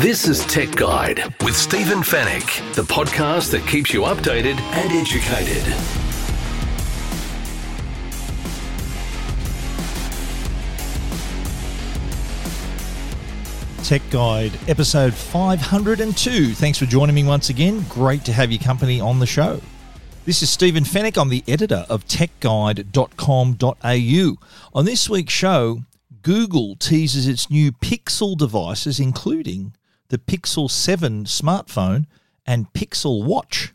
This is Tech Guide with Stephen Fenech, the podcast that keeps you updated and educated. Tech Guide, episode 502. Thanks for joining me once again. Great to have your company on the show. This is Stephen Fenech. I'm the editor of techguide.com.au. On this week's show, Google teases its new Pixel devices, including the Pixel 7 smartphone and Pixel Watch.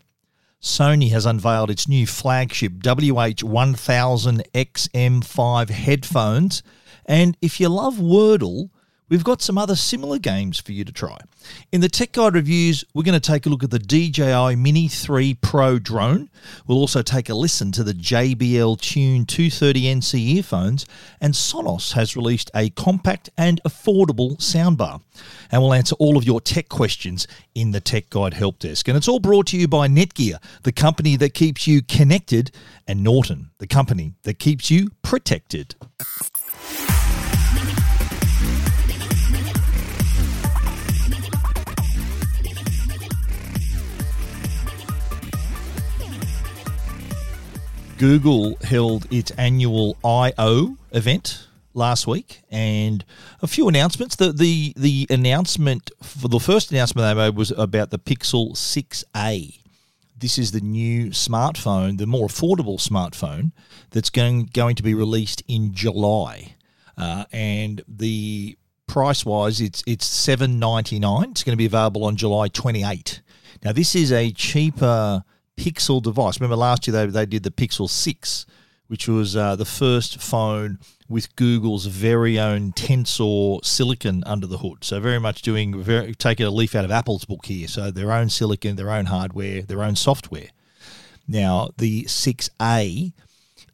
Sony has unveiled its new flagship WH1000XM5 headphones. And if you love Wordle, we've got some other similar games for you to try. In the Tech Guide reviews, we're going to take a look at the DJI Mini 3 Pro drone. We'll also take a listen to the JBL Tune 230NC earphones, and Sonos has released a compact and affordable soundbar. And we'll answer all of your tech questions in the Tech Guide Help Desk. And it's all brought to you by Netgear, the company that keeps you connected, and Norton, the company that keeps you protected. Google held its annual I/O event last week, and a few announcements. The the the announcement for the first announcement they made was about the Pixel 6a. This is the new smartphone, the more affordable smartphone that's going going to be released in July, uh, and the price wise, it's it's seven ninety nine. It's going to be available on July twenty eight. Now, this is a cheaper Pixel device. Remember last year they, they did the Pixel 6, which was uh, the first phone with Google's very own Tensor silicon under the hood. So very much doing very taking a leaf out of Apple's book here. So their own silicon, their own hardware, their own software. Now the 6A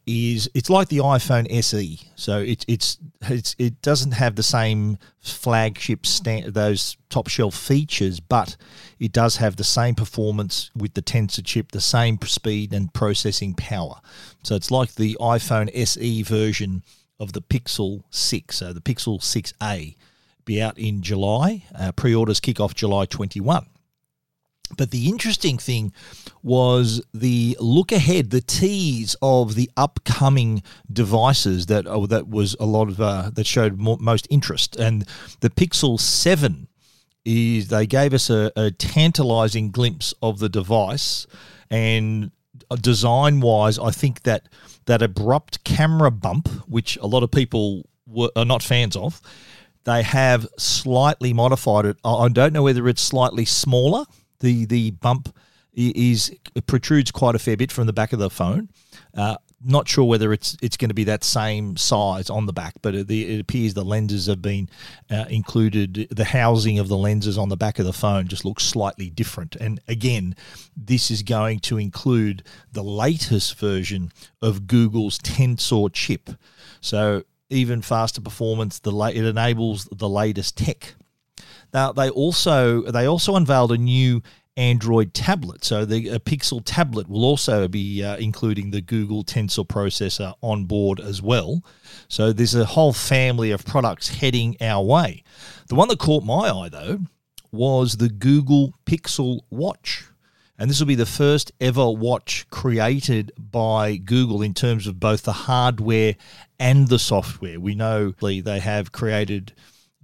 is it's like the iPhone SE. So it, it's it's it doesn't have the same flagship stand, those top shelf features, but it does have the same performance with the Tensor chip, the same speed and processing power. So it's like the iPhone SE version of the Pixel 6. So the Pixel 6a be out in July. Uh, pre-orders kick off July 21. But the interesting thing was the look ahead, the tease of the upcoming devices that oh, that was a lot of uh, that showed more, most interest, and the Pixel Seven is they gave us a, a tantalizing glimpse of the device, and design wise, I think that that abrupt camera bump, which a lot of people were, are not fans of, they have slightly modified it. I don't know whether it's slightly smaller the the bump is protrudes quite a fair bit from the back of the phone. Uh, not sure whether it's it's going to be that same size on the back, but it, it appears the lenses have been uh, included. The housing of the lenses on the back of the phone just looks slightly different. And again, this is going to include the latest version of Google's Tensor chip. So even faster performance. The it enables the latest tech. Now they also they also unveiled a new Android tablet. So the Pixel tablet will also be uh, including the Google Tensor processor on board as well. So there's a whole family of products heading our way. The one that caught my eye though was the Google Pixel Watch. And this will be the first ever watch created by Google in terms of both the hardware and the software. We know they have created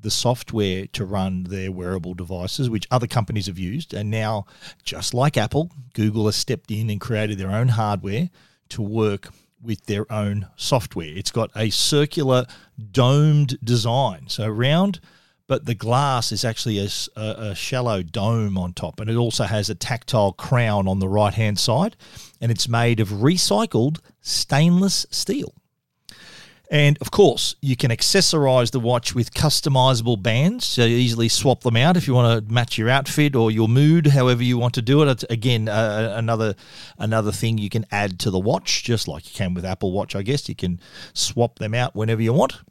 the software to run their wearable devices, which other companies have used. And now, just like Apple, Google has stepped in and created their own hardware to work with their own software. It's got a circular domed design, so round, but the glass is actually a, a, shallow dome on top. And it also has a tactile crown on the right hand side. And it's made of recycled stainless steel. And of course, you can accessorize the watch with customizable bands. So you easily swap them out if you want to match your outfit or your mood, however you want to do it. It's, again, uh, another another thing you can add to the watch, just like you can with Apple Watch, I guess. You can swap them out whenever you want.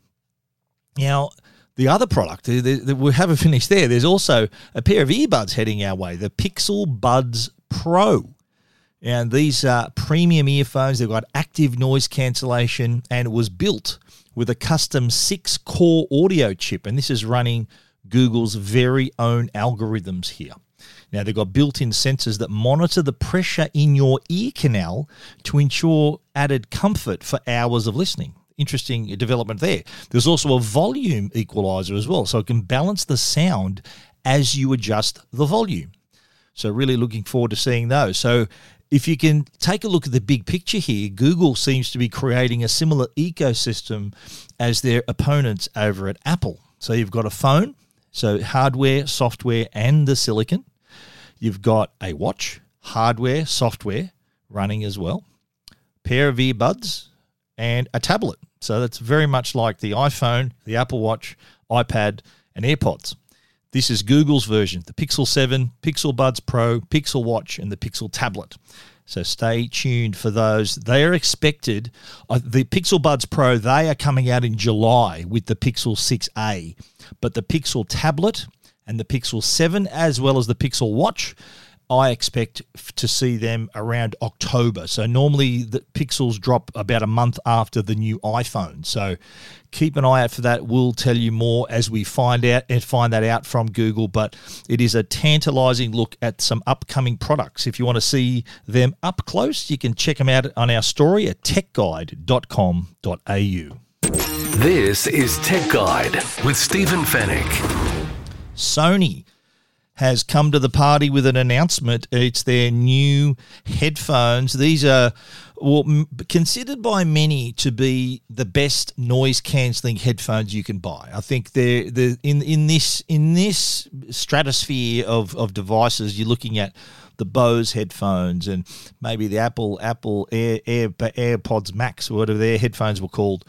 Now, the other product, we haven't finished there. There's also a pair of earbuds heading our way, the Pixel Buds Pro. And these are premium earphones. They've got active noise cancellation and it was built with a custom six core audio chip. And this is running Google's very own algorithms here. Now, they've got built in sensors that monitor the pressure in your ear canal to ensure added comfort for hours of listening. Interesting development there. There's also a volume equalizer as well, so it can balance the sound as you adjust the volume. So, really looking forward to seeing those. So, if you can take a look at the big picture here, Google seems to be creating a similar ecosystem as their opponents over at Apple. So, you've got a phone, so hardware, software, and the silicon. You've got a watch, hardware, software running as well, pair of earbuds, and a tablet. So that's very much like the iPhone, the Apple Watch, iPad, and AirPods. This is Google's version the Pixel 7, Pixel Buds Pro, Pixel Watch, and the Pixel Tablet. So stay tuned for those. They are expected, uh, the Pixel Buds Pro, they are coming out in July with the Pixel 6a. But the Pixel Tablet and the Pixel 7, as well as the Pixel Watch, I expect to see them around October. So normally the Pixels drop about a month after the new iPhone. So keep an eye out for that. We'll tell you more as we find out and find that out from Google. But it is a tantalizing look at some upcoming products. If you want to see them up close, you can check them out on our story at techguide.com.au. This is Tech Guide with Stephen Fenech. Sony has come to the party with an announcement. It's their new headphones. These are well, considered by many to be the best noise cancelling headphones you can buy. I think they're, they're in in this in this stratosphere of, of devices. You're looking at the Bose headphones and maybe the Apple Apple Air, Air AirPods Max or whatever their headphones were called.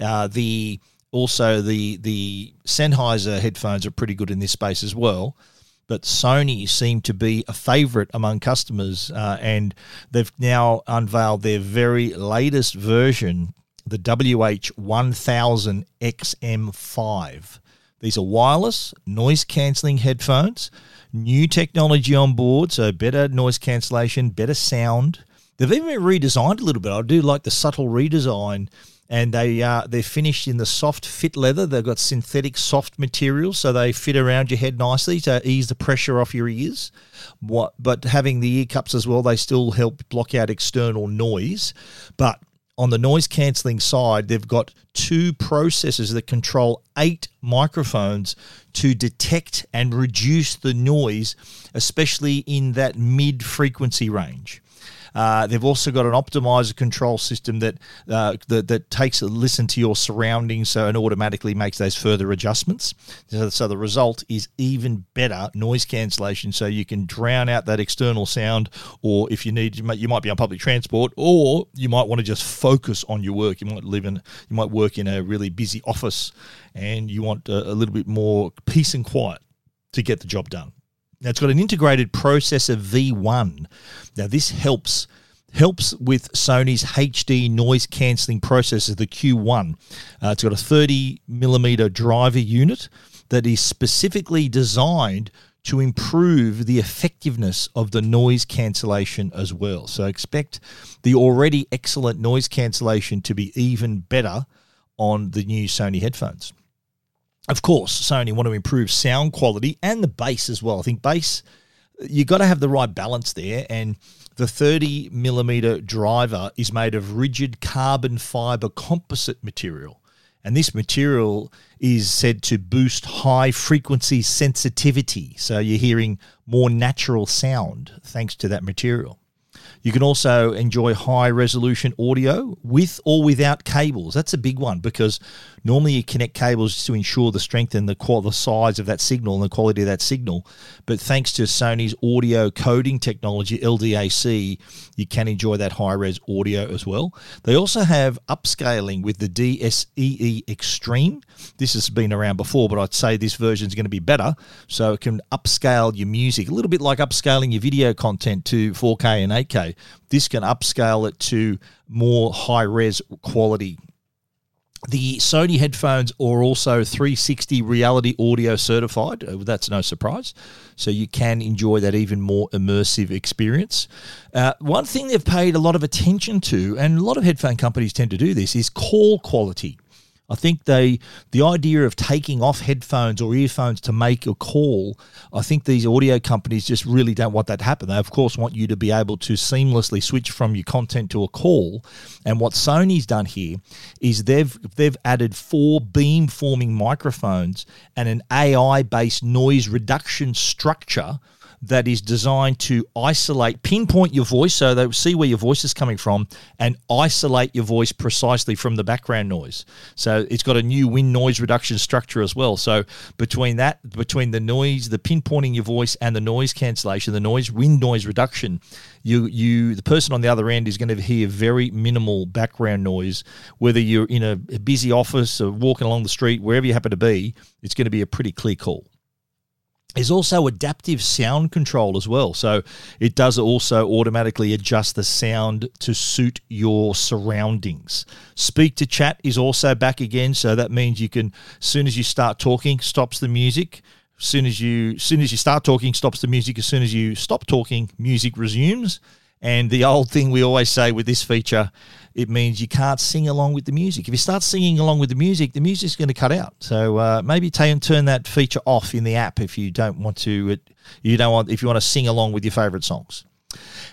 Uh, the also the the Sennheiser headphones are pretty good in this space as well. But Sony seem to be a favorite among customers, uh, and they've now unveiled their very latest version, the WH1000XM5. These are wireless, noise cancelling headphones, new technology on board, so better noise cancellation, better sound. They've even redesigned a little bit. I do like the subtle redesign and they uh, they're finished in the soft fit leather. They've got synthetic soft materials, so they fit around your head nicely to ease the pressure off your ears. What, but having the ear cups as well, they still help block out external noise. But on the noise cancelling side, they've got two processors that control eight microphones to detect and reduce the noise, especially in that mid frequency range. Uh, they've also got an optimizer control system that, uh, that that takes a listen to your surroundings, so and automatically makes those further adjustments. So, so the result is even better noise cancellation, so you can drown out that external sound, or if you need, you might, you might be on public transport, or you might want to just focus on your work. You might live in, you might work in a really busy office, and you want a, a little bit more peace and quiet to get the job done. Now it's got an integrated processor V1. Now this helps helps with Sony's HD noise cancelling processor, the Q1. Uh, it's got a 30 millimeter driver unit that is specifically designed to improve the effectiveness of the noise cancellation as well. So expect the already excellent noise cancellation to be even better on the new Sony headphones of course, Sony want to improve sound quality and the bass as well. I think bass, you've got to have the right balance there. And the 30 millimeter driver is made of rigid carbon fiber composite material. And this material is said to boost high frequency sensitivity. So you're hearing more natural sound thanks to that material. You can also enjoy high resolution audio with or without cables. That's a big one because normally you connect cables to ensure the strength and the, qual- the size of that signal and the quality of that signal. But thanks to Sony's audio coding technology, LDAC, you can enjoy that high res audio as well. They also have upscaling with the DSEE Extreme. This has been around before, but I'd say this version is going to be better. So it can upscale your music, a little bit like upscaling your video content to 4K and 8K. This can upscale it to more high res quality. The Sony headphones are also 360 reality audio certified. Uh, That's no surprise. So you can enjoy that even more immersive experience. Uh, one thing they've paid a lot of attention to, and a lot of headphone companies tend to do this, is call quality. I think they the idea of taking off headphones or earphones to make a call. I think these audio companies just really don't want that to happen. They of course want you to be able to seamlessly switch from your content to a call. And what Sony's done here is they've they've added four beam forming microphones and an AI based noise reduction structure that is designed to isolate, pinpoint your voice so they see where your voice is coming from and isolate your voice precisely from the background noise. So it's got a new wind noise reduction structure as well. So between that, between the noise, the pinpointing your voice and the noise cancellation, the noise wind noise reduction, you you the person on the other end is going to hear very minimal background noise whether you're in a, a busy office or walking along the street, wherever you happen to be, it's going to be a pretty clear call. There's also adaptive sound control as well. So it does also automatically adjust the sound to suit your surroundings. Speak to chat is also back again. So that means you can, as soon as you start talking, stops the music. As soon as you, as soon as you start talking, stops the music. As soon as you stop talking, music resumes. And the old thing we always say with this feature, it means you can't sing along with the music. If you start singing along with the music, the music's going to cut out. So uh, maybe t- turn that feature off in the app if you don't want to. It, you don't want if you want to sing along with your favorite songs.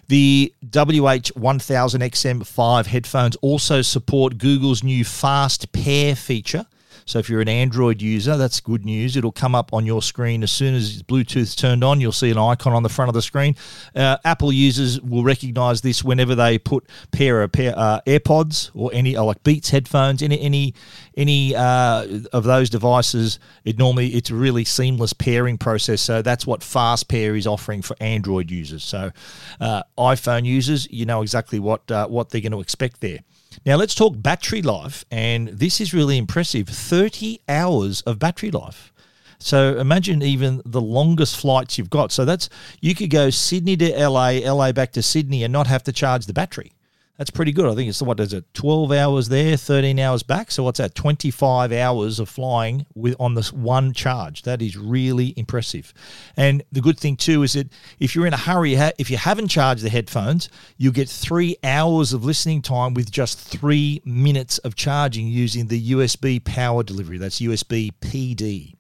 The WH1000XM5 headphones also support Google's new Fast Pair feature. So if you're an Android user, that's good news. It'll come up on your screen as soon as Bluetooth's turned on. You'll see an icon on the front of the screen. Uh, Apple users will recognize this whenever they put pair of pair uh, AirPods or any or like Beats headphones, any any any uh, of those devices. It normally it's a really seamless pairing process. So that's what Fast Pair is offering for Android users. So uh, iPhone users, you know exactly what uh, what they're going to expect there. Now let's talk battery life, and this is really impressive 30 hours of battery life. So imagine even the longest flights you've got. So that's you could go Sydney to LA, LA back to Sydney, and not have to charge the battery. That's pretty good. I think it's what is it, twelve hours there, thirteen hours back. So what's that? Twenty five hours of flying with on this one charge. That is really impressive. And the good thing too is that if you're in a hurry, if you haven't charged the headphones, you get three hours of listening time with just three minutes of charging using the USB power delivery. That's USB PD.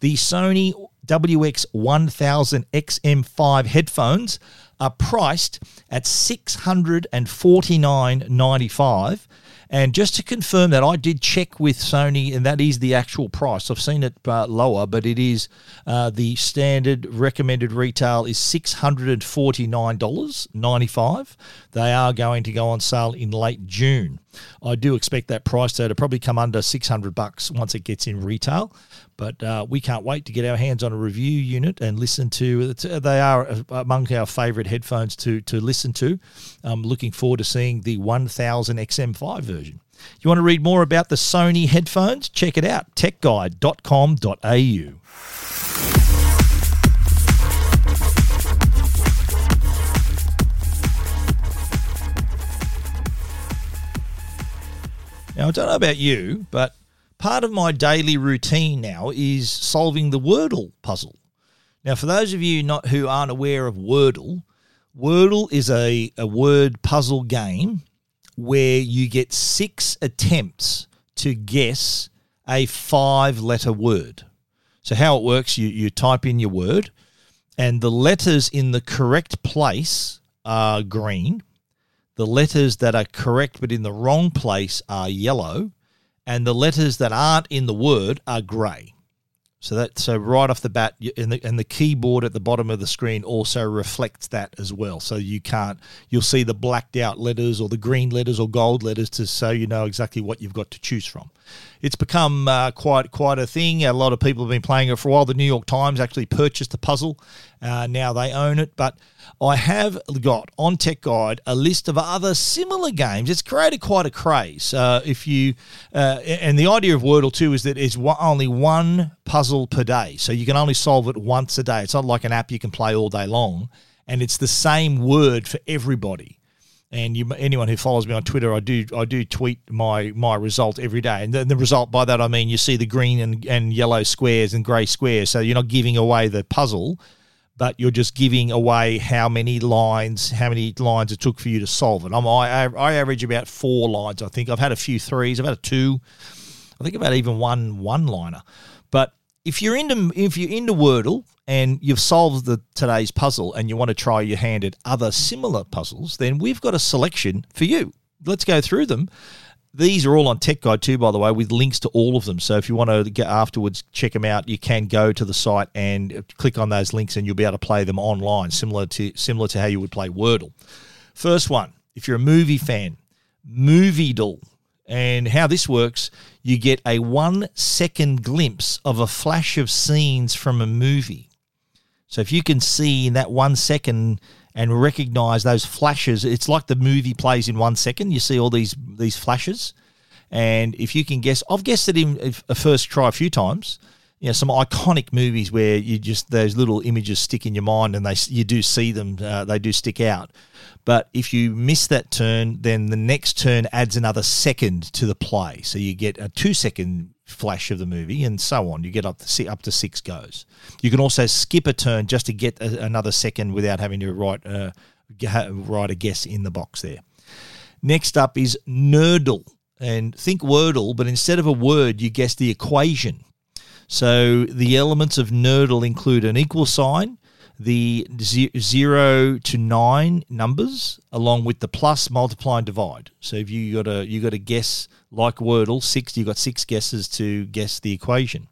The Sony WX1000XM5 headphones are priced at $649.95. And just to confirm that, I did check with Sony, and that is the actual price. I've seen it uh, lower, but it is uh, the standard recommended retail is six hundred and forty nine dollars ninety five. They are going to go on sale in late June. I do expect that price though to probably come under six hundred bucks once it gets in retail. But uh, we can't wait to get our hands on a review unit and listen to. They are among our favourite headphones to to listen to. I'm looking forward to seeing the 1000 XM5 version. You want to read more about the Sony headphones? Check it out, techguide.com.au. Now, I don't know about you, but part of my daily routine now is solving the Wordle puzzle. Now, for those of you not who aren't aware of Wordle, Wordle is a, a word puzzle game where you get six attempts to guess a five letter word. So, how it works, you, you type in your word, and the letters in the correct place are green. The letters that are correct but in the wrong place are yellow, and the letters that aren't in the word are grey. So that so right off the bat, and the and the keyboard at the bottom of the screen also reflects that as well. So you can't you'll see the blacked out letters or the green letters or gold letters to so you know exactly what you've got to choose from. It's become uh, quite quite a thing. A lot of people have been playing it for a while. The New York Times actually purchased the puzzle. Uh, now they own it, but I have got on Tech Guide a list of other similar games. It's created quite a craze. Uh, if you uh, and the idea of Wordle too is that it's only one puzzle per day, so you can only solve it once a day. It's not like an app you can play all day long, and it's the same word for everybody. And you, anyone who follows me on Twitter, I do I do tweet my my result every day. And the, the result by that I mean you see the green and, and yellow squares and grey squares. So you're not giving away the puzzle, but you're just giving away how many lines, how many lines it took for you to solve it. I'm, I I average about four lines. I think I've had a few threes. I've had a two. I think about even one one liner. But if you're into if you're into Wordle and you've solved the today's puzzle and you want to try your hand at other similar puzzles, then we've got a selection for you. Let's go through them. These are all on Tech Guide too, by the way, with links to all of them. So if you want to get afterwards, check them out. You can go to the site and click on those links, and you'll be able to play them online, similar to similar to how you would play Wordle. First one, if you're a movie fan, Movie Moviedle. And how this works, you get a one second glimpse of a flash of scenes from a movie. So if you can see in that one second and recognize those flashes, it's like the movie plays in one second. You see all these these flashes, and if you can guess, I've guessed it in a first try a few times. You know, some iconic movies where you just those little images stick in your mind, and they you do see them, uh, they do stick out. But if you miss that turn, then the next turn adds another second to the play. So you get a two second flash of the movie and so on. You get up to, up to six goes. You can also skip a turn just to get a, another second without having to write, uh, write a guess in the box there. Next up is Nerdle. And think Wordle, but instead of a word, you guess the equation. So the elements of Nerdle include an equal sign, the zero to nine numbers along with the plus, multiply, and divide. So if you got to you got to guess like Wordle six, you got six guesses to guess the equation.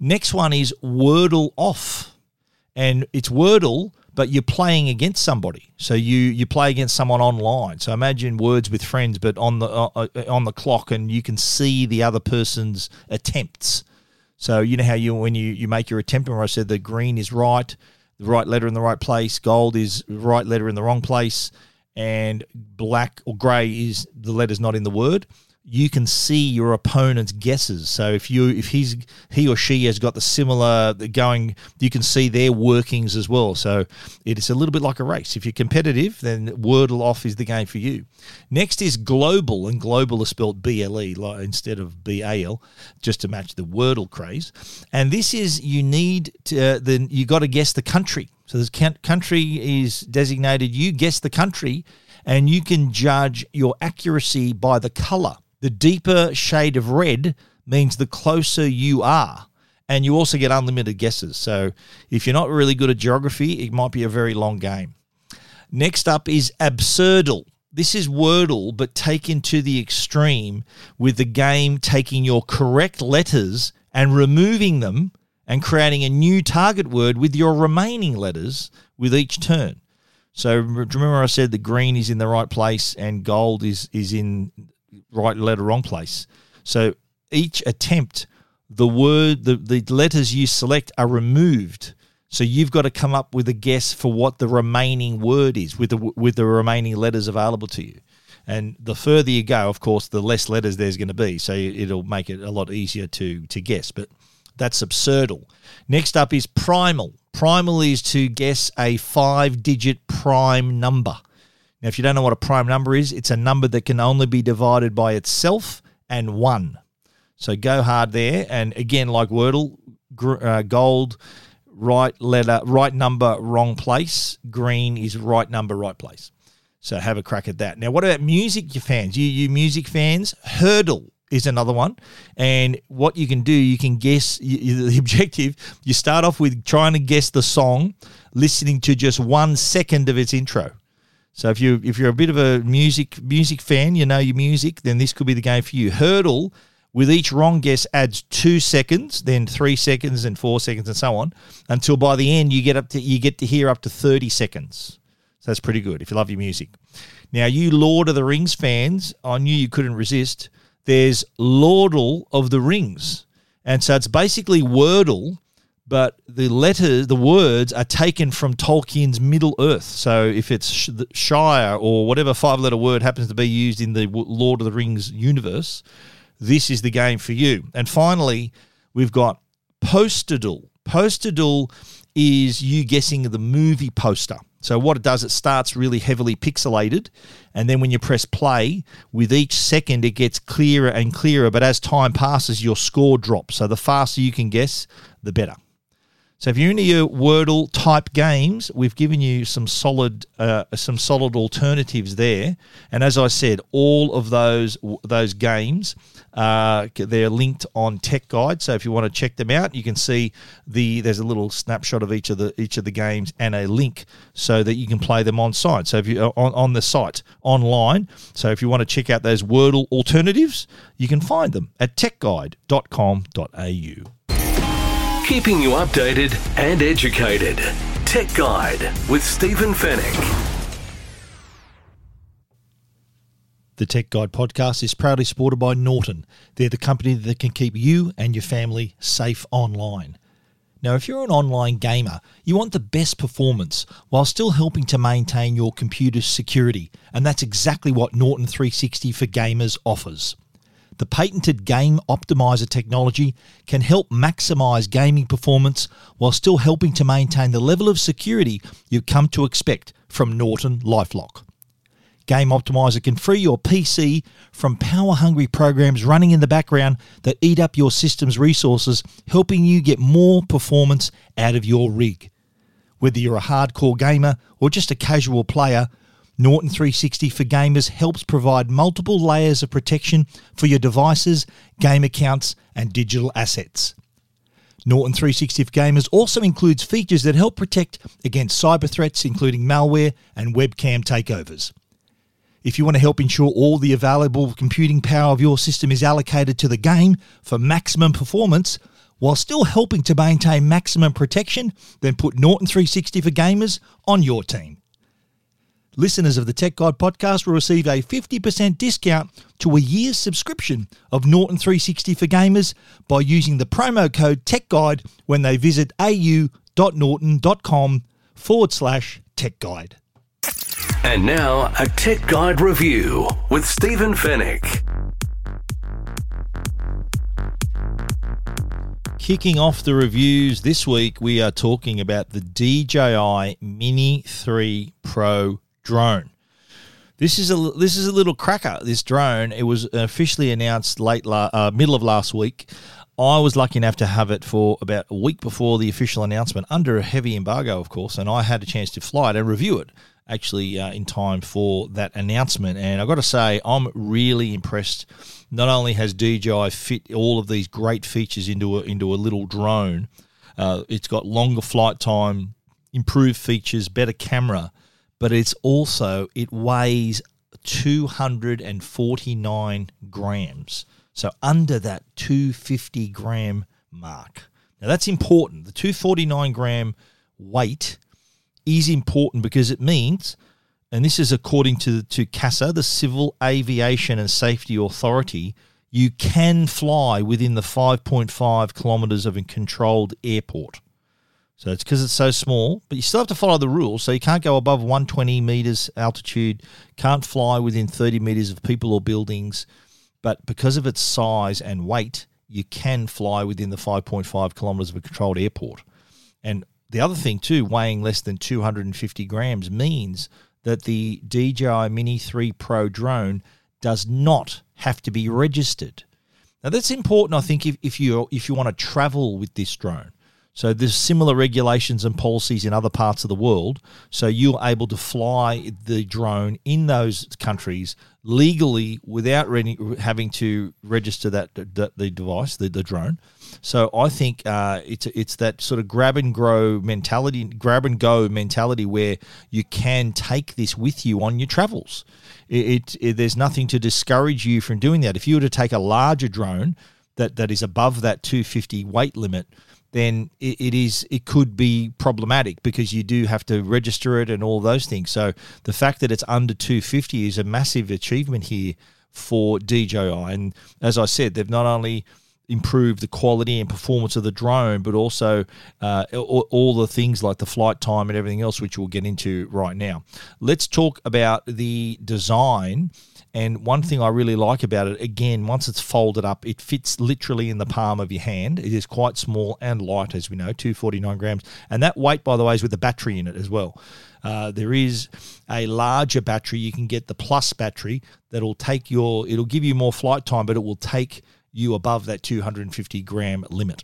Next one is Wordle off, and it's Wordle, but you're playing against somebody. So you you play against someone online. So imagine words with friends, but on the uh, uh on the clock, and you can see the other person's attempts. So you know how you when you you make your attempt, where I said the green is right the right letter in the right place. Gold is right letter in the wrong place, and black or grey is the letters not in the word you can see your opponent's guesses. So if you if he's he or she has got the similar going, you can see their workings as well. So it's a little bit like a race. If you're competitive, then Wordle off is the game for you. Next is Globle, and Globle is spelled B L E instead of B A L, just to match the Wordle craze. And this is you need to uh, then you got to guess the country. So this country is designated. You guess the country, and you can judge your accuracy by the color. The deeper shade of red means the closer you are. And you also get unlimited guesses. So if you're not really good at geography, it might be a very long game. Next up is Absurdle. This is Wordle, but taken to the extreme with the game taking your correct letters and removing them and creating a new target word with your remaining letters with each turn. So remember I said the green is in the right place and gold is is in right letter, wrong place. So each attempt, the word, the, the letters you select are removed. So you've got to come up with a guess for what the remaining word is with the with the remaining letters available to you. And the further you go, of course, the less letters there's going to be. So it'll make it a lot easier to to guess. But that's Absurdle. Next up is Primel. Primel is to guess a five digit prime number. Now, if you don't know what a prime number is, it's a number that can only be divided by itself and 1. So go hard there. And again, like Wordle, uh, gold, right letter, right number, wrong place. Green is right number, right place. So have a crack at that. Now, what about music your fans? You, you music fans, Heardle is another one. And what you can do, you can guess you, the objective. You start off with trying to guess the song, listening to just one second of its intro. So if you if you're a bit of a music music fan, you know your music, then this could be the game for you. Heardle with each wrong guess adds two seconds, then three seconds, and four seconds, and so on, until by the end you get up to you get to hear up to thirty seconds. So that's pretty good if you love your music. Now, you Lord of the Rings fans, I knew you couldn't resist. There's Lordle of the Rings, and so it's basically Wordle but the letters, the words are taken from Tolkien's Middle Earth. So if it's Shire or whatever five letter word happens to be used in the Lord of the Rings universe, this is the game for you. And finally, we've got Posterdle. Posterdle is you guessing the movie poster. So what it does, it starts really heavily pixelated, and then when you press play, with each second it gets clearer and clearer. But as time passes, your score drops. So the faster you can guess, the better. So if you're into your Wordle type games, we've given you some solid uh, some solid alternatives there. And as I said, all of those those games uh, they're linked on Tech Guide. So if you want to check them out, you can see the there's a little snapshot of each of the each of the games and a link so that you can play them on site. So if you uh, on on the site online. So if you want to check out those Wordle alternatives, you can find them at techguide.com.au keeping you updated and educated. Tech Guide with Stephen Fenech. The Tech Guide podcast is proudly supported by Norton. They're the company that can keep you and your family safe online. Now, if you're an online gamer, you want the best performance while still helping to maintain your computer's security, and that's exactly what Norton 360 for Gamers offers. The patented Game Optimizer technology can help maximize gaming performance while still helping to maintain the level of security you've come to expect from Norton Lifelock. Game Optimizer can free your PC from power hungry programs running in the background that eat up your system's resources, helping you get more performance out of your rig. Whether you're a hardcore gamer or just a casual player, Norton 360 for Gamers helps provide multiple layers of protection for your devices, game accounts, and digital assets. Norton 360 for Gamers also includes features that help protect against cyber threats, including malware and webcam takeovers. If you want to help ensure all the available computing power of your system is allocated to the game for maximum performance, while still helping to maintain maximum protection, then put Norton 360 for Gamers on your team. Listeners of the Tech Guide podcast will receive a 50% discount to a year's subscription of Norton 360 for gamers by using the promo code Tech Guide when they visit au.norton.com forward slash Tech Guide. And now, a Tech Guide review with Stephen Fenech. Kicking off the reviews this week, we are talking about the DJI Mini 3 Pro drone. This is a this is a little cracker. This drone. It was officially announced late la, uh, middle of last week. I was lucky enough to have it for about a week before the official announcement, under a heavy embargo, of course, and I had a chance to fly it and review it actually uh, in time for that announcement. And I've got to say, I'm really impressed. Not only has DJI fit all of these great features into a, into a little drone, uh, it's got longer flight time, improved features, better camera but it's also it weighs 249 grams. So under that 250 gram mark. Now that's important. The 249 gram weight is important because it means, and this is according to, to CASA, the Civil Aviation and Safety Authority, you can fly within the 5.5 kilometres of a controlled airport. So it's because it's so small, but you still have to follow the rules. So you can't go above 120 meters altitude, can't fly within 30 meters of people or buildings. But because of its size and weight, you can fly within the 5.5 kilometers of a controlled airport. And the other thing, too, weighing less than 250 grams means that the DJI Mini 3 Pro drone does not have to be registered. Now that's important, I think, if, if you if you want to travel with this drone. So there's similar regulations and policies in other parts of the world. So you're able to fly the drone in those countries legally without re- having to register that, that the device, the, the drone. So I think uh, it's it's that sort of grab and grow mentality, grab and go mentality, where you can take this with you on your travels. It, it, it there's nothing to discourage you from doing that. If you were to take a larger drone that that is above that 250 weight limit then it, it is it could be problematic because you do have to register it and all those things. So the fact that it's under 250 is a massive achievement here for DJI. And as I said, they've not only improved the quality and performance of the drone, but also uh, all, all, the things like the flight time and everything else, which we'll get into right now. Let's talk about the design And one thing I really like about it, again, once it's folded up, it fits literally in the palm of your hand. It is quite small and light, as we know, 249 grams. And that weight, by the way, is with the battery in it as well. Uh, there is a larger battery. You can get the plus battery that'll take your, it'll give you more flight time, but it will take you above that 250 gram limit.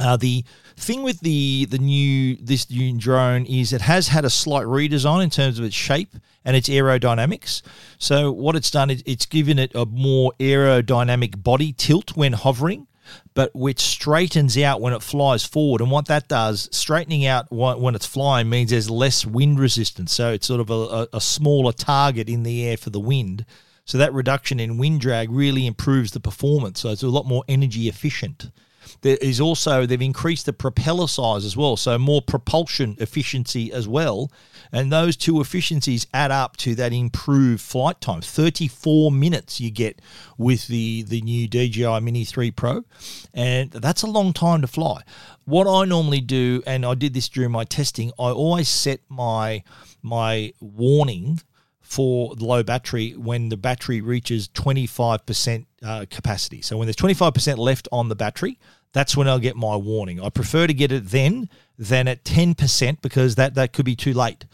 Uh, the thing with the the new this new drone is it has had a slight redesign in terms of its shape and its aerodynamics. So what it's done is it's given it a more aerodynamic body tilt when hovering, but which straightens out when it flies forward. And what that does, straightening out when it's flying, means there's less wind resistance. So it's sort of a, a smaller target in the air for the wind. So that reduction in wind drag really improves the performance. So it's a lot more energy efficient. There is also they've increased the propeller size as well, so more propulsion efficiency as well. And those two efficiencies add up to that improved flight time. 34 minutes you get with the the new DJI Mini 3 Pro, and that's a long time to fly. What I normally do, and I did this during my testing, I always set my my warning for low battery when the battery reaches 25% uh, capacity. So when there's 25% left on the battery, that's when I'll get my warning. I prefer to get it then than at 10% because that, that could be too late.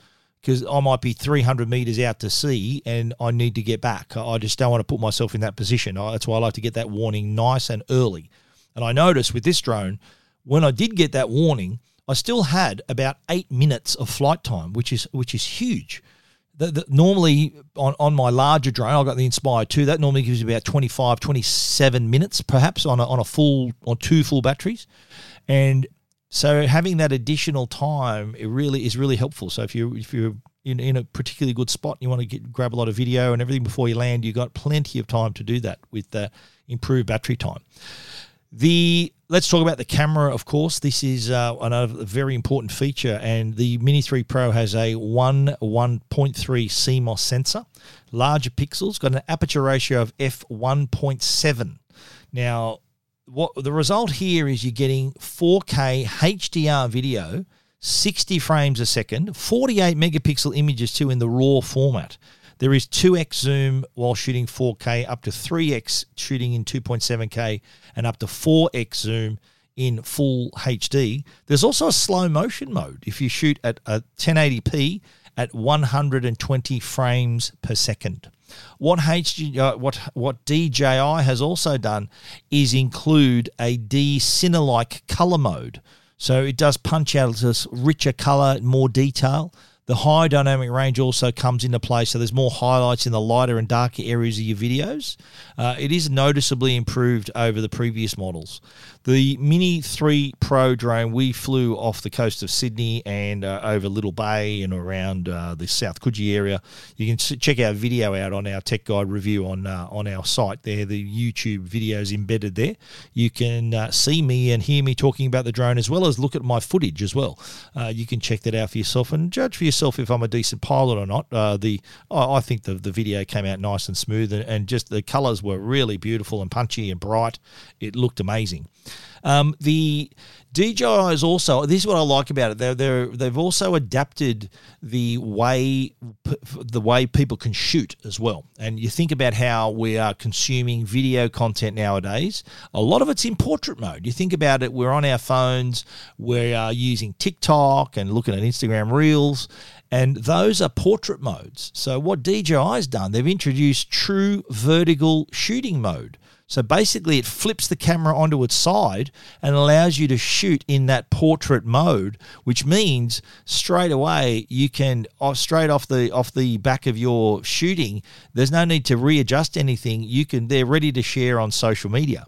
Because I might be 300 meters out to sea and I need to get back. I just don't want to put myself in that position. That's why I like to get that warning nice and early. And I noticed with this drone, when I did get that warning, I still had about eight minutes of flight time, which is which is huge the, the, normally on, on my larger drone, I've got the Inspire 2, that normally gives you about 25, 27 minutes perhaps on a, on a full, on two full batteries. And so having that additional time, it really is really helpful. So if you if you're in, in a particularly good spot, and you want to get grab a lot of video and everything before you land, you've got plenty of time to do that with the improved battery time. The let's talk about the camera. Of course, this is uh, another very important feature, and the Mini Three Pro has a one one point three CMOS sensor, larger pixels, got an aperture ratio of f one point seven. Now, what the result here is you're getting 4K HDR video, 60 frames a second, 48 megapixel images too in the raw format. There is 2x zoom while shooting 4K, up to 3x shooting in 2.7K, and up to 4x zoom in full HD. There's also a slow motion mode if you shoot at a 1080p at 120 frames per second. What HG, uh, what what DJI has also done is include a D-Cine-like color mode. So it does punch out this richer color, more detail. The high dynamic range also comes into play, so there's more highlights in the lighter and darker areas of your videos. Uh, it is noticeably improved over the previous models. The Mini 3 Pro drone, we flew off the coast of Sydney and uh, over Little Bay and around uh, the South Coogee area. You can check our video out on our Tech Guide review on uh, on our site there. The YouTube videos embedded there. You can uh, see me and hear me talking about the drone as well as look at my footage as well. Uh, you can check that out for yourself and judge for yourself if I'm a decent pilot or not. Uh, the I think the, the video came out nice and smooth and, and just the colours were really beautiful and punchy and bright. It looked amazing. Um, the DJI is also this is what I like about it. They're, they're they've also adapted the way the way people can shoot as well. And you think about how we are consuming video content nowadays. A lot of it's in portrait mode. You think about it. We're on our phones. We are using TikTok and looking at Instagram Reels. And those are portrait modes. So, what DJI has done, they've introduced true vertical shooting mode. So basically, it flips the camera onto its side and allows you to shoot in that portrait mode, which means straight away you can oh, straight off the off the back of your shooting. There's no need to readjust anything. You can they're ready to share on social media.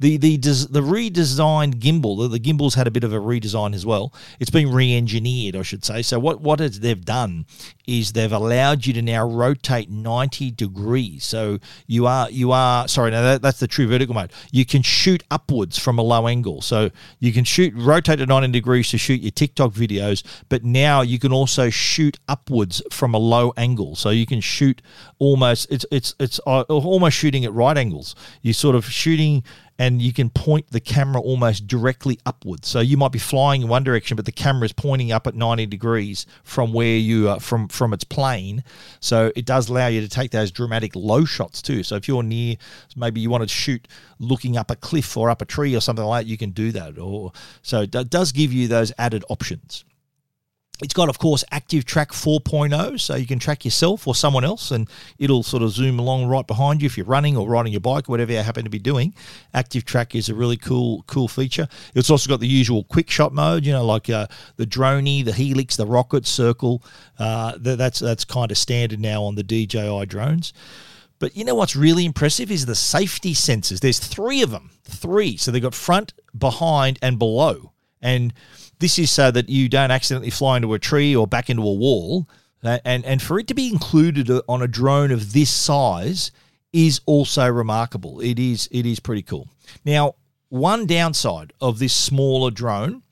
The the the redesigned gimbal, the, the gimbal's had a bit of a redesign as well. It's been re-engineered, I should say. So what what they've done is they've allowed you to now rotate 90 degrees. So you are you are sorry, now that, that's the true vertical mode. You can shoot upwards from a low angle. So you can shoot rotate at 90 degrees to shoot your TikTok videos, but now you can also shoot upwards from a low angle. So you can shoot almost it's it's it's uh, almost shooting at right angles. You're sort of shooting and you can point the camera almost directly upwards. So you might be flying in one direction, but the camera is pointing up at 90 degrees from where you are from from its plane. So it does allow you to take those dramatic low shots too. So if you're near, maybe you want to shoot looking up a cliff or up a tree or something like that, you can do that. Or so it does give you those added options. It's got, of course, Active Track 4.0, so you can track yourself or someone else, and it'll sort of zoom along right behind you if you're running or riding your bike, or whatever you happen to be doing. Active Track is a really cool, cool feature. It's also got the usual quick shot mode, you know, like uh, the Dronie, the Helix, the Rocket, Circle. Uh, that's that's kind of standard now on the DJI drones. But you know what's really impressive is the safety sensors. There's three of them, three. So they've got front, behind, and below, and this is so that you don't accidentally fly into a tree or back into a wall. Uh, and, and for it to be included on a drone of this size is also remarkable. It is it is pretty cool. Now, one downside of this smaller drone,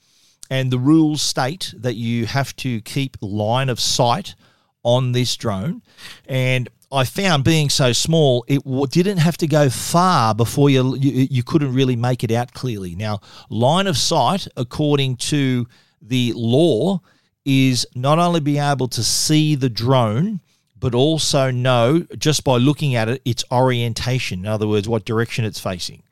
and the rules state that you have to keep line of sight on this drone, and I found being so small, it w- didn't have to go far before you, you you couldn't really make it out clearly. Now, line of sight, according to the law, is not only being able to see the drone, but also know just by looking at it its orientation. In other words, what direction it's facing,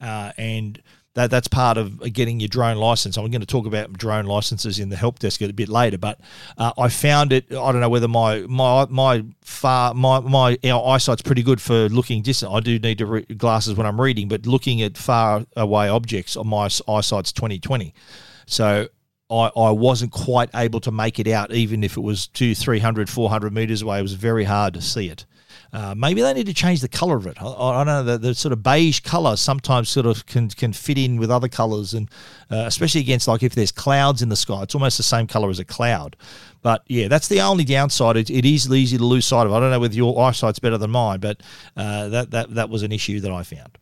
uh, and that that's part of getting your drone license. I'm going to talk about drone licenses in the help desk a bit later, but uh, I found it. I don't know whether my my my far my my our eyesight's pretty good for looking distant. I do need to re- glasses when I'm reading, but looking at far away objects on my eyesight's 2020. So I, I wasn't quite able to make it out, even if it was two, 300, 400 meters away. It was very hard to see it. Uh, maybe they need to change the color of it. I, I don't know. The, the, sort of beige color sometimes sort of can, can fit in with other colors, and uh, especially against like if there's clouds in the sky, it's almost the same color as a cloud. But yeah, that's the only downside. It, it is easy to lose sight of. I don't know whether your eyesight's better than mine, but uh, that that that was an issue that I found.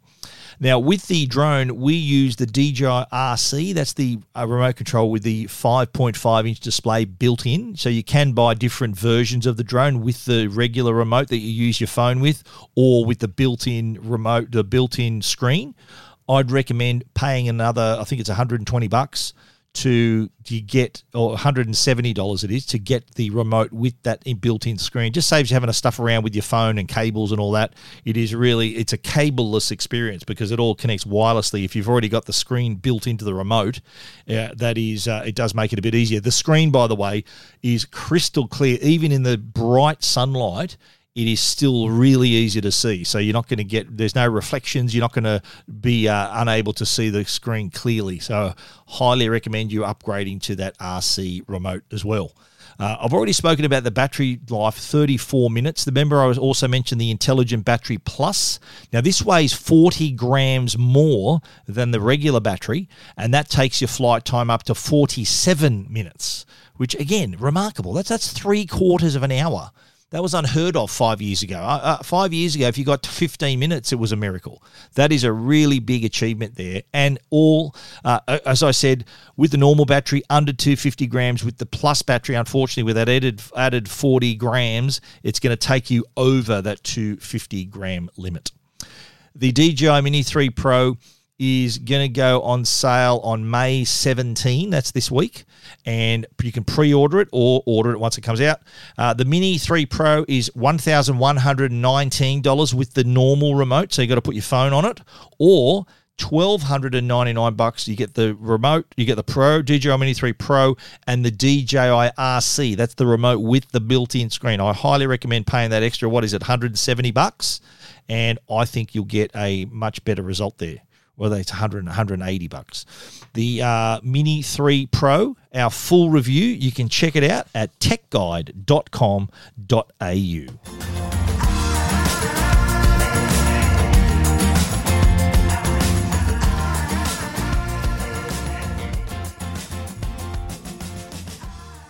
Now, with the drone, we use the DJI RC. That's the uh, remote control with the 5.5 inch display built in. So you can buy different versions of the drone with the regular remote that you use your phone with, or with the built in remote, the built in screen. I'd recommend paying another, I think it's 120 bucks to you get or $170 it is to get the remote with that built-in screen. Just saves you having to stuff around with your phone and cables and all that. It is really it's a cableless experience because it all connects wirelessly. If you've already got the screen built into the remote uh, that is uh, it does make it a bit easier. The screen by the way is crystal clear. Even in the bright sunlight it is still really easy to see. So you're not going to get there's no reflections. You're not going to be uh, unable to see the screen clearly. So highly recommend you upgrading to that RC remote as well. Uh, I've already spoken about the battery life, 34 minutes. Remember, I was also mentioned the Intelligent Battery Plus. Now, this weighs 40 grams more than the regular battery, and that takes your flight time up to 47 minutes, which again, remarkable. That's that's three quarters of an hour. That was unheard of five years ago. Uh, uh, five years ago, if you got 15 minutes, it was a miracle. That is a really big achievement there. And all, uh, as I said, with the normal battery, under 250 grams. With the plus battery, unfortunately, with that added, added 40 grams, it's going to take you over that 250 gram limit. The DJI Mini 3 Pro is going to go on sale on May 17. That's this week. And you can pre order it or order it once it comes out. Uh, the Mini 3 Pro is $1,119 with the normal remote. So you've got to put your phone on it. Or twelve hundred and ninety nine bucks. You get the remote, you get the Pro DJI Mini Three Pro, and the DJI RC. That's the remote with the built-in screen. I highly recommend paying that extra. What is it, hundred and seventy bucks? And I think you'll get a much better result there whether it's 100 180 bucks. The uh, Mini 3 Pro, our full review, you can check it out at techguide.com.au.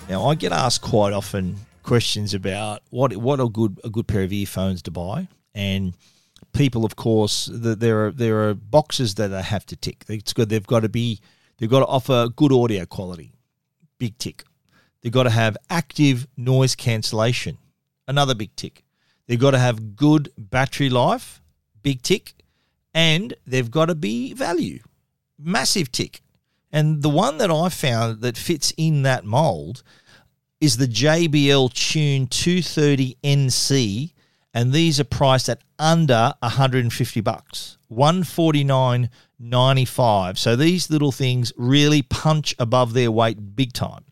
Now I get asked quite often questions about what what a good a good pair of earphones to buy, and people, of course, the, there are there are boxes that they have to tick. It's good. They've got to be. They've got to offer good audio quality. Big tick. They've got to have active noise cancellation. Another big tick. They've got to have good battery life. Big tick. and they've got to be value. Massive tick. And the one that I found that fits in that mold is the JBL Tune 230 NC, and these are priced at under 150 bucks, 149.95. So these little things really punch above their weight big time.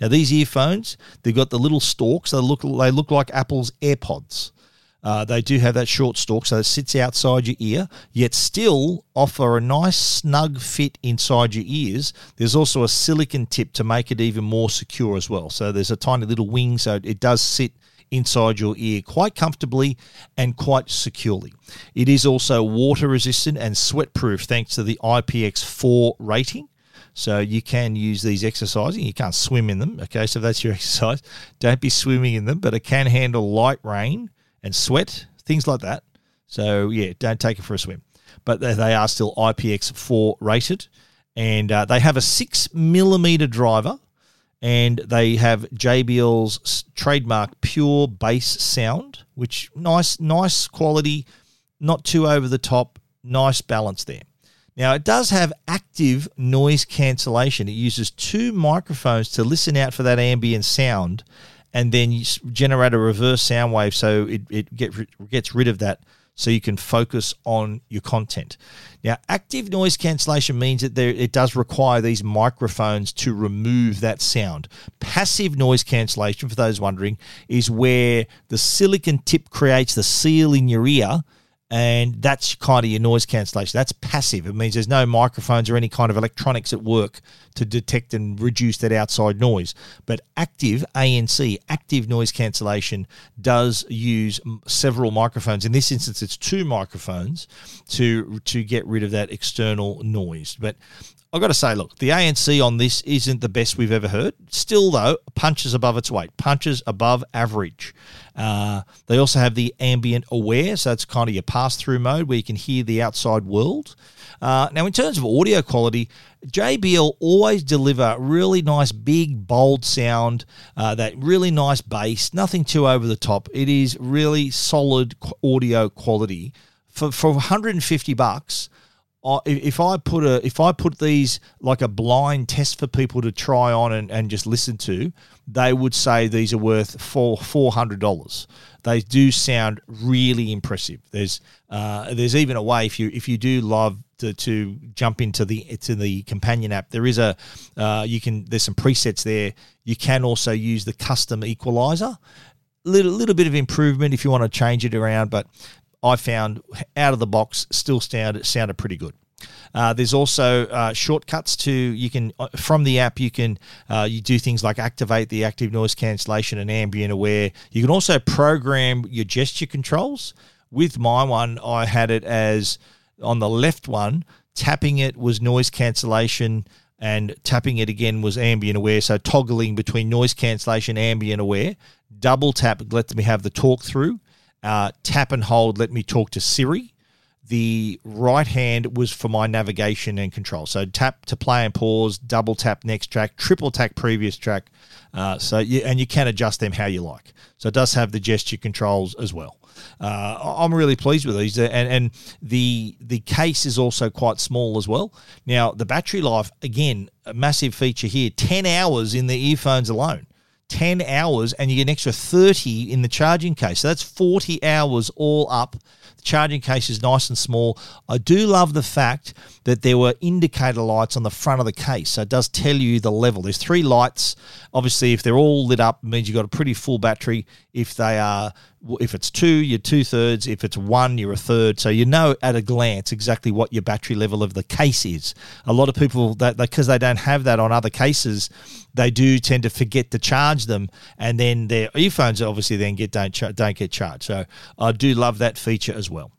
Now these earphones, they've got the little stalks. They look they look like Apple's AirPods. Uh, they do have that short stalk, so it sits outside your ear, yet still offer a nice snug fit inside your ears. There's also a silicon tip to make it even more secure as well. So there's a tiny little wing, so it does sit inside your ear quite comfortably and quite securely. It is also water resistant and sweat proof thanks to the IPX4 rating. So you can use these exercising. You can't swim in them. Okay, so that's your exercise, don't be swimming in them, but it can handle light rain and sweat, things like that. So yeah, don't take it for a swim. But they are still IPX4 rated, and uh, they have a six millimeter driver, and they have JBL's trademark pure bass sound, which nice, nice quality, not too over the top, nice balance there. Now, it does have active noise cancellation. It uses two microphones to listen out for that ambient sound and then generate a reverse sound wave so it, it get, gets rid of that so you can focus on your content. Now, active noise cancellation means that there, it does require these microphones to remove that sound. Passive noise cancellation, for those wondering, is where the silicon tip creates the seal in your ear and that's kind of your noise cancellation. That's passive. It means there's no microphones or any kind of electronics at work to detect and reduce that outside noise. But active ANC, active noise cancellation, does use several microphones. In this instance, it's two microphones to to get rid of that external noise. But I've got to say, look, the ANC on this isn't the best we've ever heard. Still, though, punches above its weight, punches above average. Uh, they also have the ambient aware, so it's kind of your pass through mode where you can hear the outside world. Uh, now, in terms of audio quality, JBL always deliver really nice, big, bold sound, uh, that really nice bass, nothing too over the top. It is really solid audio quality. For, for 150 bucks, if I put a if I put these like a blind test for people to try on and, and just listen to, they would say these are worth four four hundred dollars. They do sound really impressive. There's uh, there's even a way if you if you do love to, to jump into the to the companion app, there is a uh, you can there's some presets there. You can also use the custom equalizer. Little little bit of improvement if you want to change it around, but I found out of the box still sounded sounded pretty good. Uh, there's also uh, shortcuts to you can uh, from the app you can uh, you do things like activate the active noise cancellation and ambient aware. You can also program your gesture controls. With my one, I had it as on the left one, tapping it was noise cancellation and tapping it again was ambient aware. So toggling between noise cancellation, ambient aware. Double tap lets me have the talk through. Uh, tap and hold let me talk to Siri. The right hand was for my navigation and control. So tap to play and pause, double tap next track, triple tap previous track. Uh, so you, and you can adjust them how you like. So it does have the gesture controls as well. Uh, I'm really pleased with these, and and the the case is also quite small as well. Now the battery life, again, a massive feature here: ten hours in the earphones alone. 10 hours and you get an extra 30 in the charging case. So that's 40 hours all up. The charging case is nice and small. I do love the fact that there were indicator lights on the front of the case. So it does tell you the level. There's three lights. Obviously, if they're all lit up, means you've got a pretty full battery. If they are if it's two, you're two thirds. If it's one, you're a third. So you know at a glance exactly what your battery level of the case is. A lot of people that because they don't have that on other cases, they do tend to forget to charge them, and then their earphones obviously then get don't don't get charged. So I do love that feature as well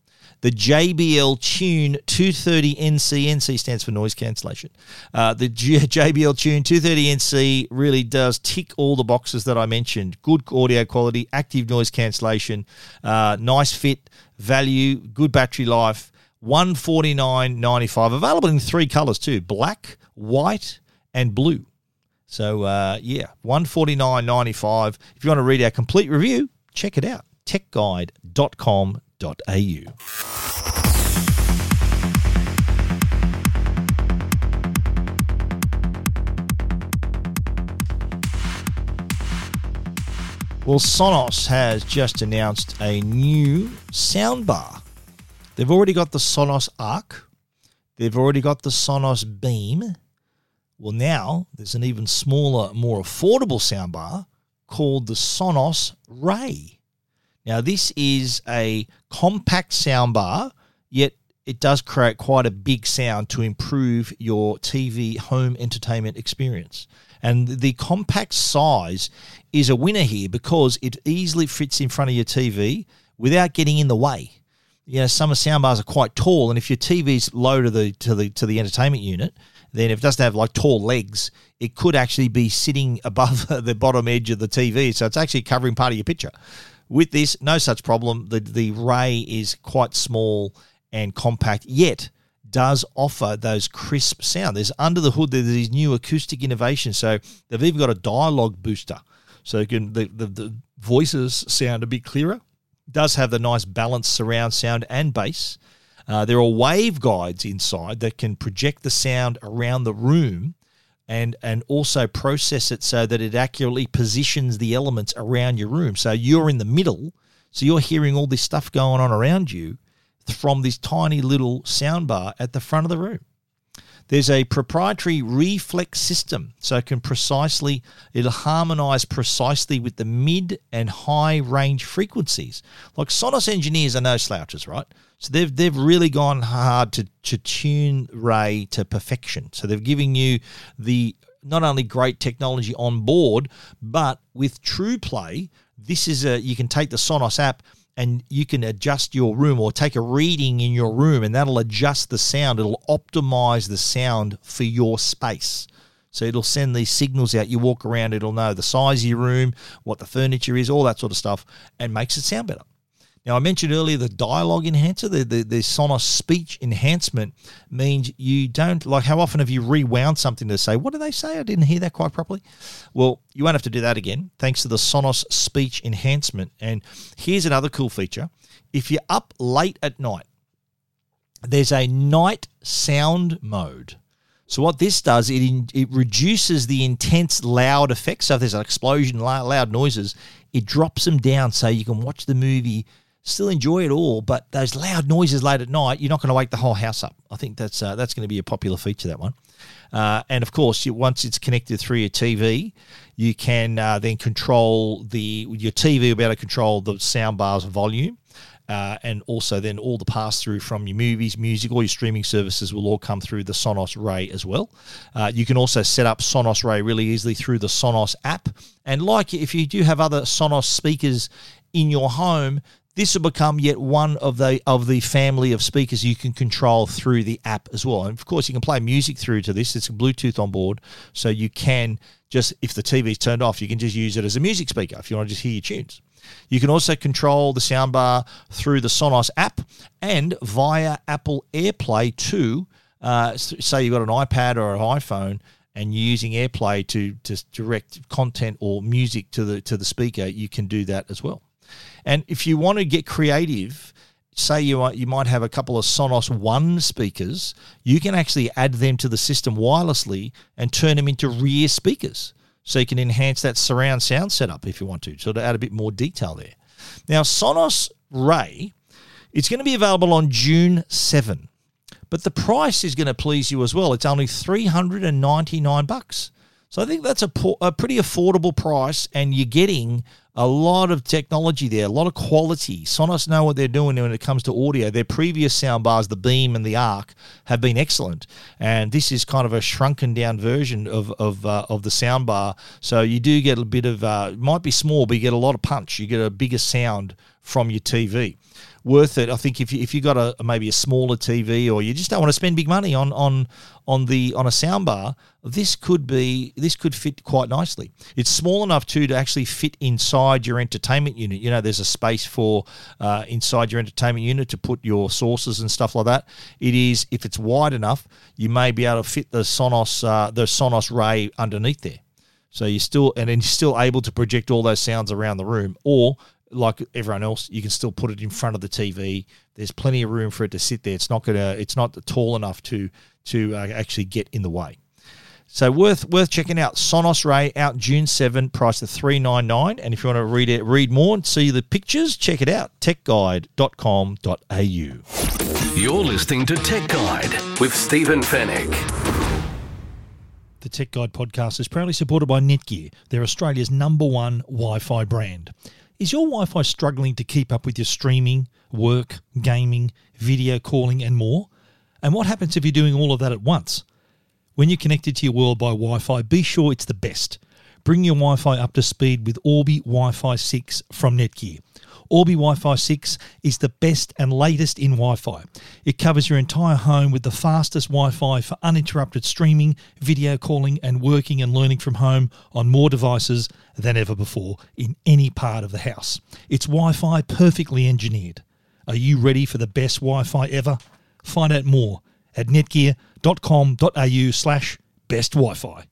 the JBL Tune 230 NC. NC stands for noise cancellation. Uh, the G- JBL Tune 230 NC really does tick all the boxes that I mentioned. Good audio quality, active noise cancellation, uh, nice fit, value, good battery life. 149.95 available in three colors too black white and blue so uh, yeah 149.95 if you want to read our complete review check it out www.thebeatmaker.com.au. Well, Sonos has just announced a new soundbar. They've already got the Sonos Arc, they've already got the Sonos Beam. Well, now there's an even smaller, more affordable soundbar called the Sonos Ray. Now, this is a compact soundbar, yet it does create quite a big sound to improve your TV home entertainment experience. And the compact size is a winner here because it easily fits in front of your TV without getting in the way. You know, some of soundbars are quite tall, and if your TV's low to the to the to the entertainment unit, then if it doesn't have like tall legs, it could actually be sitting above the bottom edge of the TV, so it's actually covering part of your picture. With this, no such problem. The the ray is quite small and compact, yet does offer those crisp sound. There's under the hood there's these new acoustic innovations. So they've even got a dialogue booster, so you can the, the, the voices sound a bit clearer. Does have the nice balanced surround sound and bass. Uh, there are waveguides inside that can project the sound around the room and and also process it so that it accurately positions the elements around your room. So you're in the middle, so you're hearing all this stuff going on around you from this tiny little soundbar at the front of the room. There's a proprietary reflex system, so it can precisely, it'll harmonize precisely with the mid and high range frequencies. Like Sonos engineers are no slouches, right? So they've they've really gone hard to, to tune Ray to perfection. So they've given you the not only great technology on board, but with TruePlay, this is a you can take the Sonos app and you can adjust your room or take a reading in your room and that'll adjust the sound. It'll optimize the sound for your space. So it'll send these signals out. You walk around, it'll know the size of your room, what the furniture is, all that sort of stuff, and makes it sound better. Now, I mentioned earlier the dialogue enhancer, the, the, the Sonos speech enhancement means you don't, like, how often have you rewound something to say, what did they say? I didn't hear that quite properly. Well, you won't have to do that again thanks to the Sonos speech enhancement. And here's another cool feature if you're up late at night, there's a night sound mode. So what this does, it it reduces the intense loud effects. So if there's an explosion, loud noises, it drops them down so you can watch the movie still enjoy it all, but those loud noises late at night, you're not going to wake the whole house up. I think that's uh, that's going to be a popular feature that one. Uh, and of course, you, once it's connected through your TV, you can uh, then control the your TV will be able to control the soundbar's volume. Uh, and also then all the pass through from your movies, music, all your streaming services will all come through the Sonos Ray as well. Uh, you can also set up Sonos Ray really easily through the Sonos app. And like if you do have other Sonos speakers in your home, this will become yet one of the of the family of speakers you can control through the app as well. And of course, you can play music through to this. It's Bluetooth on board, so you can just if the TV is turned off, you can just use it as a music speaker if you want to just hear your tunes. You can also control the soundbar through the Sonos app and via Apple AirPlay too. Uh, say you've got an iPad or an iPhone and you're using AirPlay to, to direct content or music to the to the speaker, you can do that as well. And if you want to get creative, say you might, you might have a couple of Sonos One speakers, you can actually add them to the system wirelessly and turn them into rear speakers. So you can enhance that surround sound setup if you want to, so to add a bit more detail there. Now, Sonos Ray, it's going to be available on June 7, but the price is going to please you as well. It's only 399 bucks. So I think that's a, a pretty affordable price, and you're getting a lot of technology there, a lot of quality. Sonos know what they're doing when it comes to audio. Their previous soundbars, the Beam and the Arc, have been excellent, and this is kind of a shrunken down version of of uh, of the soundbar. So you do get a bit of uh, might be small, but you get a lot of punch. You get a bigger sound from your TV worth it. I think if you if you got a maybe a smaller TV or you just don't want to spend big money on on on the on a soundbar, this could be this could fit quite nicely. It's small enough too to actually fit inside your entertainment unit. You know, there's a space for uh, inside your entertainment unit to put your sources and stuff like that. It is if it's wide enough, you may be able to fit the Sonos uh, the Sonos Ray underneath there. So you're still and then you're still able to project all those sounds around the room, or like everyone else, you can still put it in front of the TV. There's plenty of room for it to sit there. It's not gonna. It's not tall enough to to uh, actually get in the way. So worth worth checking out. Sonos Ray out June 7, price of 399 And if you want to read it, read more and see the pictures, check it out. techguide.com.au. You're listening to Tech Guide with Stephen Fenech. The Tech Guide podcast is proudly supported by Netgear. They're Australia's number one Wi Fi brand. Is your Wi Fi struggling to keep up with your streaming, work, gaming, video calling, and more? And what happens if you're doing all of that at once? When you're connected to your world by Wi Fi, be sure it's the best. Bring your Wi Fi up to speed with Orbi Wi Fi 6 from Netgear. Orbi Wi Fi 6 is the best and latest in Wi Fi. It covers your entire home with the fastest Wi Fi for uninterrupted streaming, video calling, and working and learning from home on more devices than ever before in any part of the house. It's Wi Fi perfectly engineered. Are you ready for the best Wi Fi ever? Find out more at netgear.com.au slash best Wi-Fi.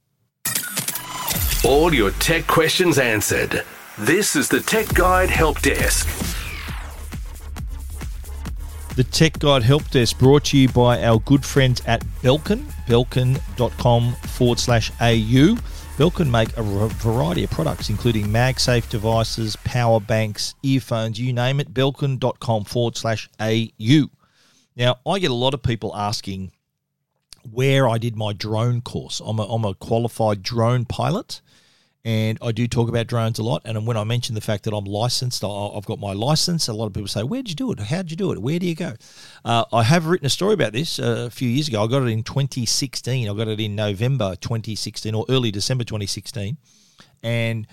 All your tech questions answered. This is the Tech Guide Help Desk. The Tech Guide Help Desk brought to you by our good friends at Belkin, belkin.com forward slash AU. Belkin make a variety of products, including MagSafe devices, power banks, earphones, you name it. Belkin.com forward slash AU. Now, I get a lot of people asking where I did my drone course. I'm a, I'm a qualified drone pilot and I do talk about drones a lot. And when I mention the fact that I'm licensed, I've got my license. A lot of people say, "Where'd you do it? How'd you do it? Where do you go?" Uh, I have written a story about this uh, a few years ago. I got it in 2016. I got it in November 2016 or early December 2016, and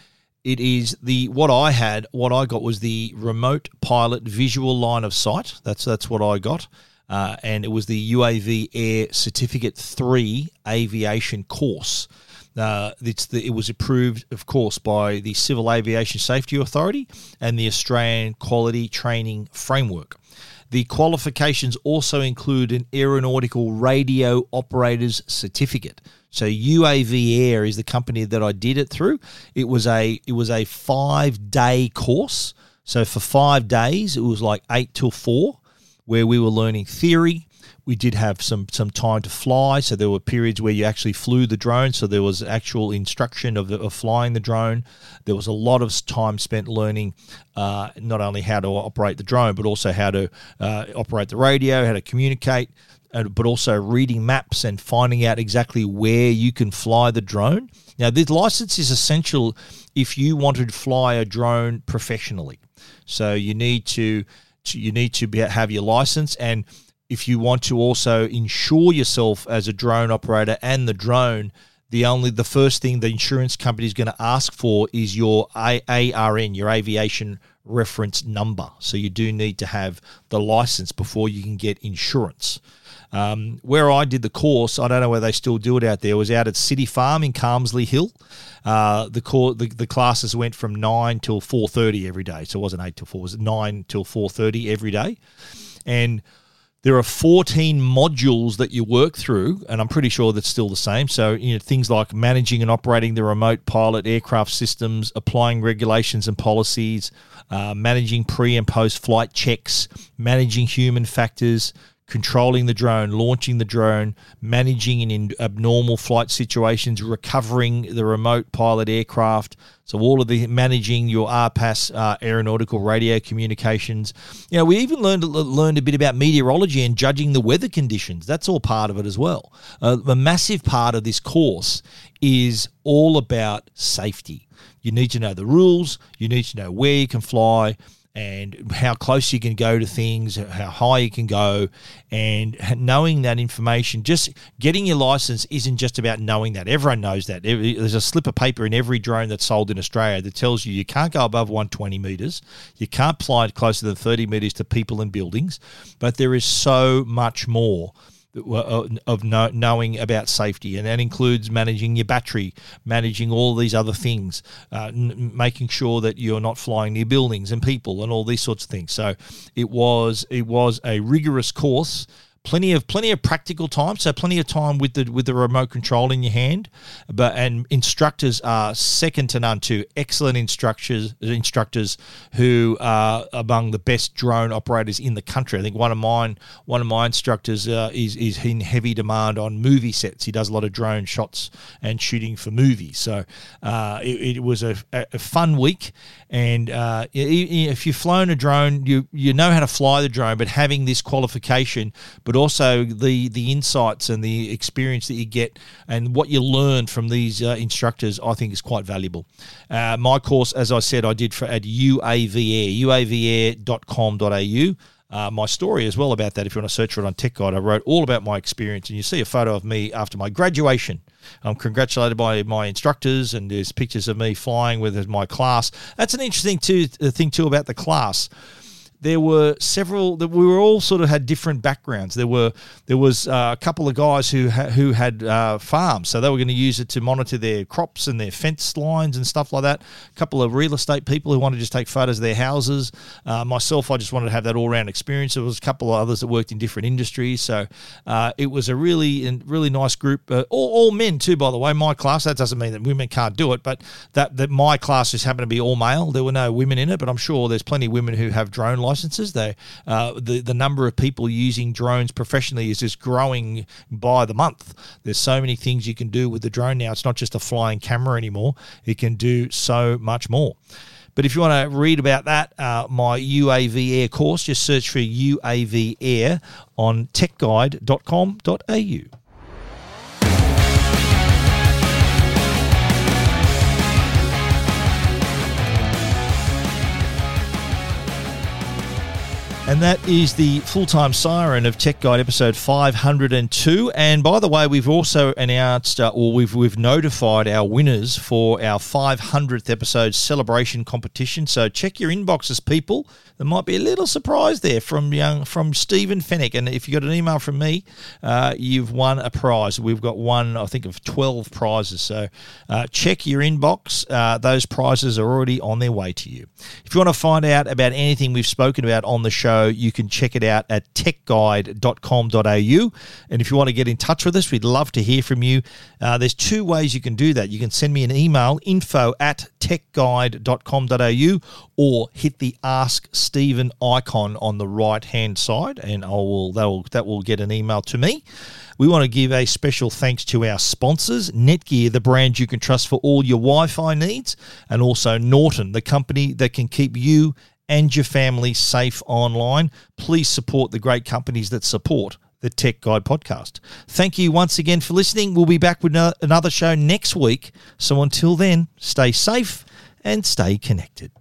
it is the what I had. What I got was the remote pilot visual line of sight. That's that's what I got. Uh, and it was the UAV Air Certificate 3 aviation course. Uh, the, it was approved, of course, by the Civil Aviation Safety Authority and the Australian Quality Training Framework. The qualifications also include an aeronautical radio operator's certificate. So UAV Air is the company that I did it through. It was a it was a five day course. So for five days, it was like eight till four where we were learning theory. We did have some some time to fly, so there were periods where you actually flew the drone. So there was actual instruction of, of flying the drone. There was a lot of time spent learning uh, not only how to operate the drone, but also how to uh, operate the radio, how to communicate, but also reading maps and finding out exactly where you can fly the drone. Now, this license is essential if you want to fly a drone professionally. So you need to you need to have your license and if you want to also insure yourself as a drone operator and the drone the only the first thing the insurance company is going to ask for is your ARN your aviation reference number so you do need to have the license before you can get insurance um, where I did the course, I don't know whether they still do it out there. was out at City Farm in Carmsley Hill. Uh, the, cor- the the classes went from nine till four thirty every day, so it wasn't eight till four. It was nine till four thirty every day, and there are 14 modules that you work through, and I'm pretty sure that's still the same. So, you know, things like managing and operating the remote pilot aircraft systems, applying regulations and policies, uh, managing pre and post flight checks, managing human factors, controlling the drone, launching the drone, managing in abnormal flight situations, recovering the remote pilot aircraft. So all of the managing your RPAS uh, aeronautical radio communications. You know, we even learned learned a bit about meteorology and judging the weather conditions. That's all part of it as well. Uh, a massive part of this course is all about safety. You need to know the rules. You need to know where you can fly and how close you can go to things, how high you can go, and knowing that information. Just getting your license isn't just about knowing that. Everyone knows that. There's a slip of paper in every drone that's sold in Australia that tells you you can't go above 120 meters, you can't fly it closer than 30 meters to people and buildings, but there is so much more uh, of knowing about safety, and that includes managing your battery, managing all these other things, uh, n- making sure that you're not flying near buildings and people, and all these sorts of things. So it was it was a rigorous course, plenty of plenty of practical time. So plenty of time with the with the remote control in your hand. But and instructors are second to none too. Excellent instructors instructors who are among the best drone operators in the country. I think one of mine one of my instructors uh, is is in heavy demand on movie sets. He does a lot of drone shots and shooting for movies. So uh, it, it, was a, a, fun week. And uh, if you've flown a drone, you you know how to fly the drone. But having this qualification, but also the the insights and the experience that you get and what you learn from these uh, instructors, I think is quite valuable. Uh, my course, as I said, I did for at UAV Air, uavair.com.au. Uh, my story as well about that. If you want to search for it on Tech Guide, I wrote all about my experience, and you see a photo of me after my graduation. I'm congratulated by my instructors, and there's pictures of me flying with my class. That's an interesting too, thing too about the class there were several that we were all sort of had different backgrounds. There were there was uh, a couple of guys who ha- who had uh, farms, so they were going to use it to monitor their crops and their fence lines and stuff like that. A couple of real estate people who wanted to just take photos of their houses. Uh, myself, I just wanted to have that all round experience. There was a couple of others that worked in different industries, so uh, it was a really really nice group. Uh, all, all men too, by the way. My class. That doesn't mean that women can't do it, but that that my class just happened to be all male. There were no women in it, but I'm sure there's plenty of women who have drone licenses. They, uh, the the number of people using drones professionally is just growing by the month. There's so many things you can do with the drone now. It's not just a flying camera anymore. It can do so much more. But if you want to read about that, uh, my UAV Air course, just search for UAV Air on techguide.com.au. And that is the full time siren of Tech Guide episode 502. And by the way, we've also announced, uh, or we've, we've notified our winners for our 500th episode celebration competition. So check your inboxes, people. There might be a little surprise there from young from Stephen Fenech. And if you got an email from me, uh, you've won a prize. We've got one, I think, of 12 prizes. So uh, check your inbox. Uh, those prizes are already on their way to you. If you want to find out about anything we've spoken about on the show, you can check it out at techguide.com.au. And if you want to get in touch with us, we'd love to hear from you. Uh, there's two ways you can do that. You can send me an email, info at techguide.com.au, or hit the Ask Stephen icon on the right hand side, and I will that will that will get an email to me. We want to give a special thanks to our sponsors, Netgear, the brand you can trust for all your Wi-Fi needs, and also Norton, the company that can keep you and your family safe online. Please support the great companies that support the Tech Guide podcast. Thank you once again for listening. We'll be back with another show next week. So until then, stay safe and stay connected.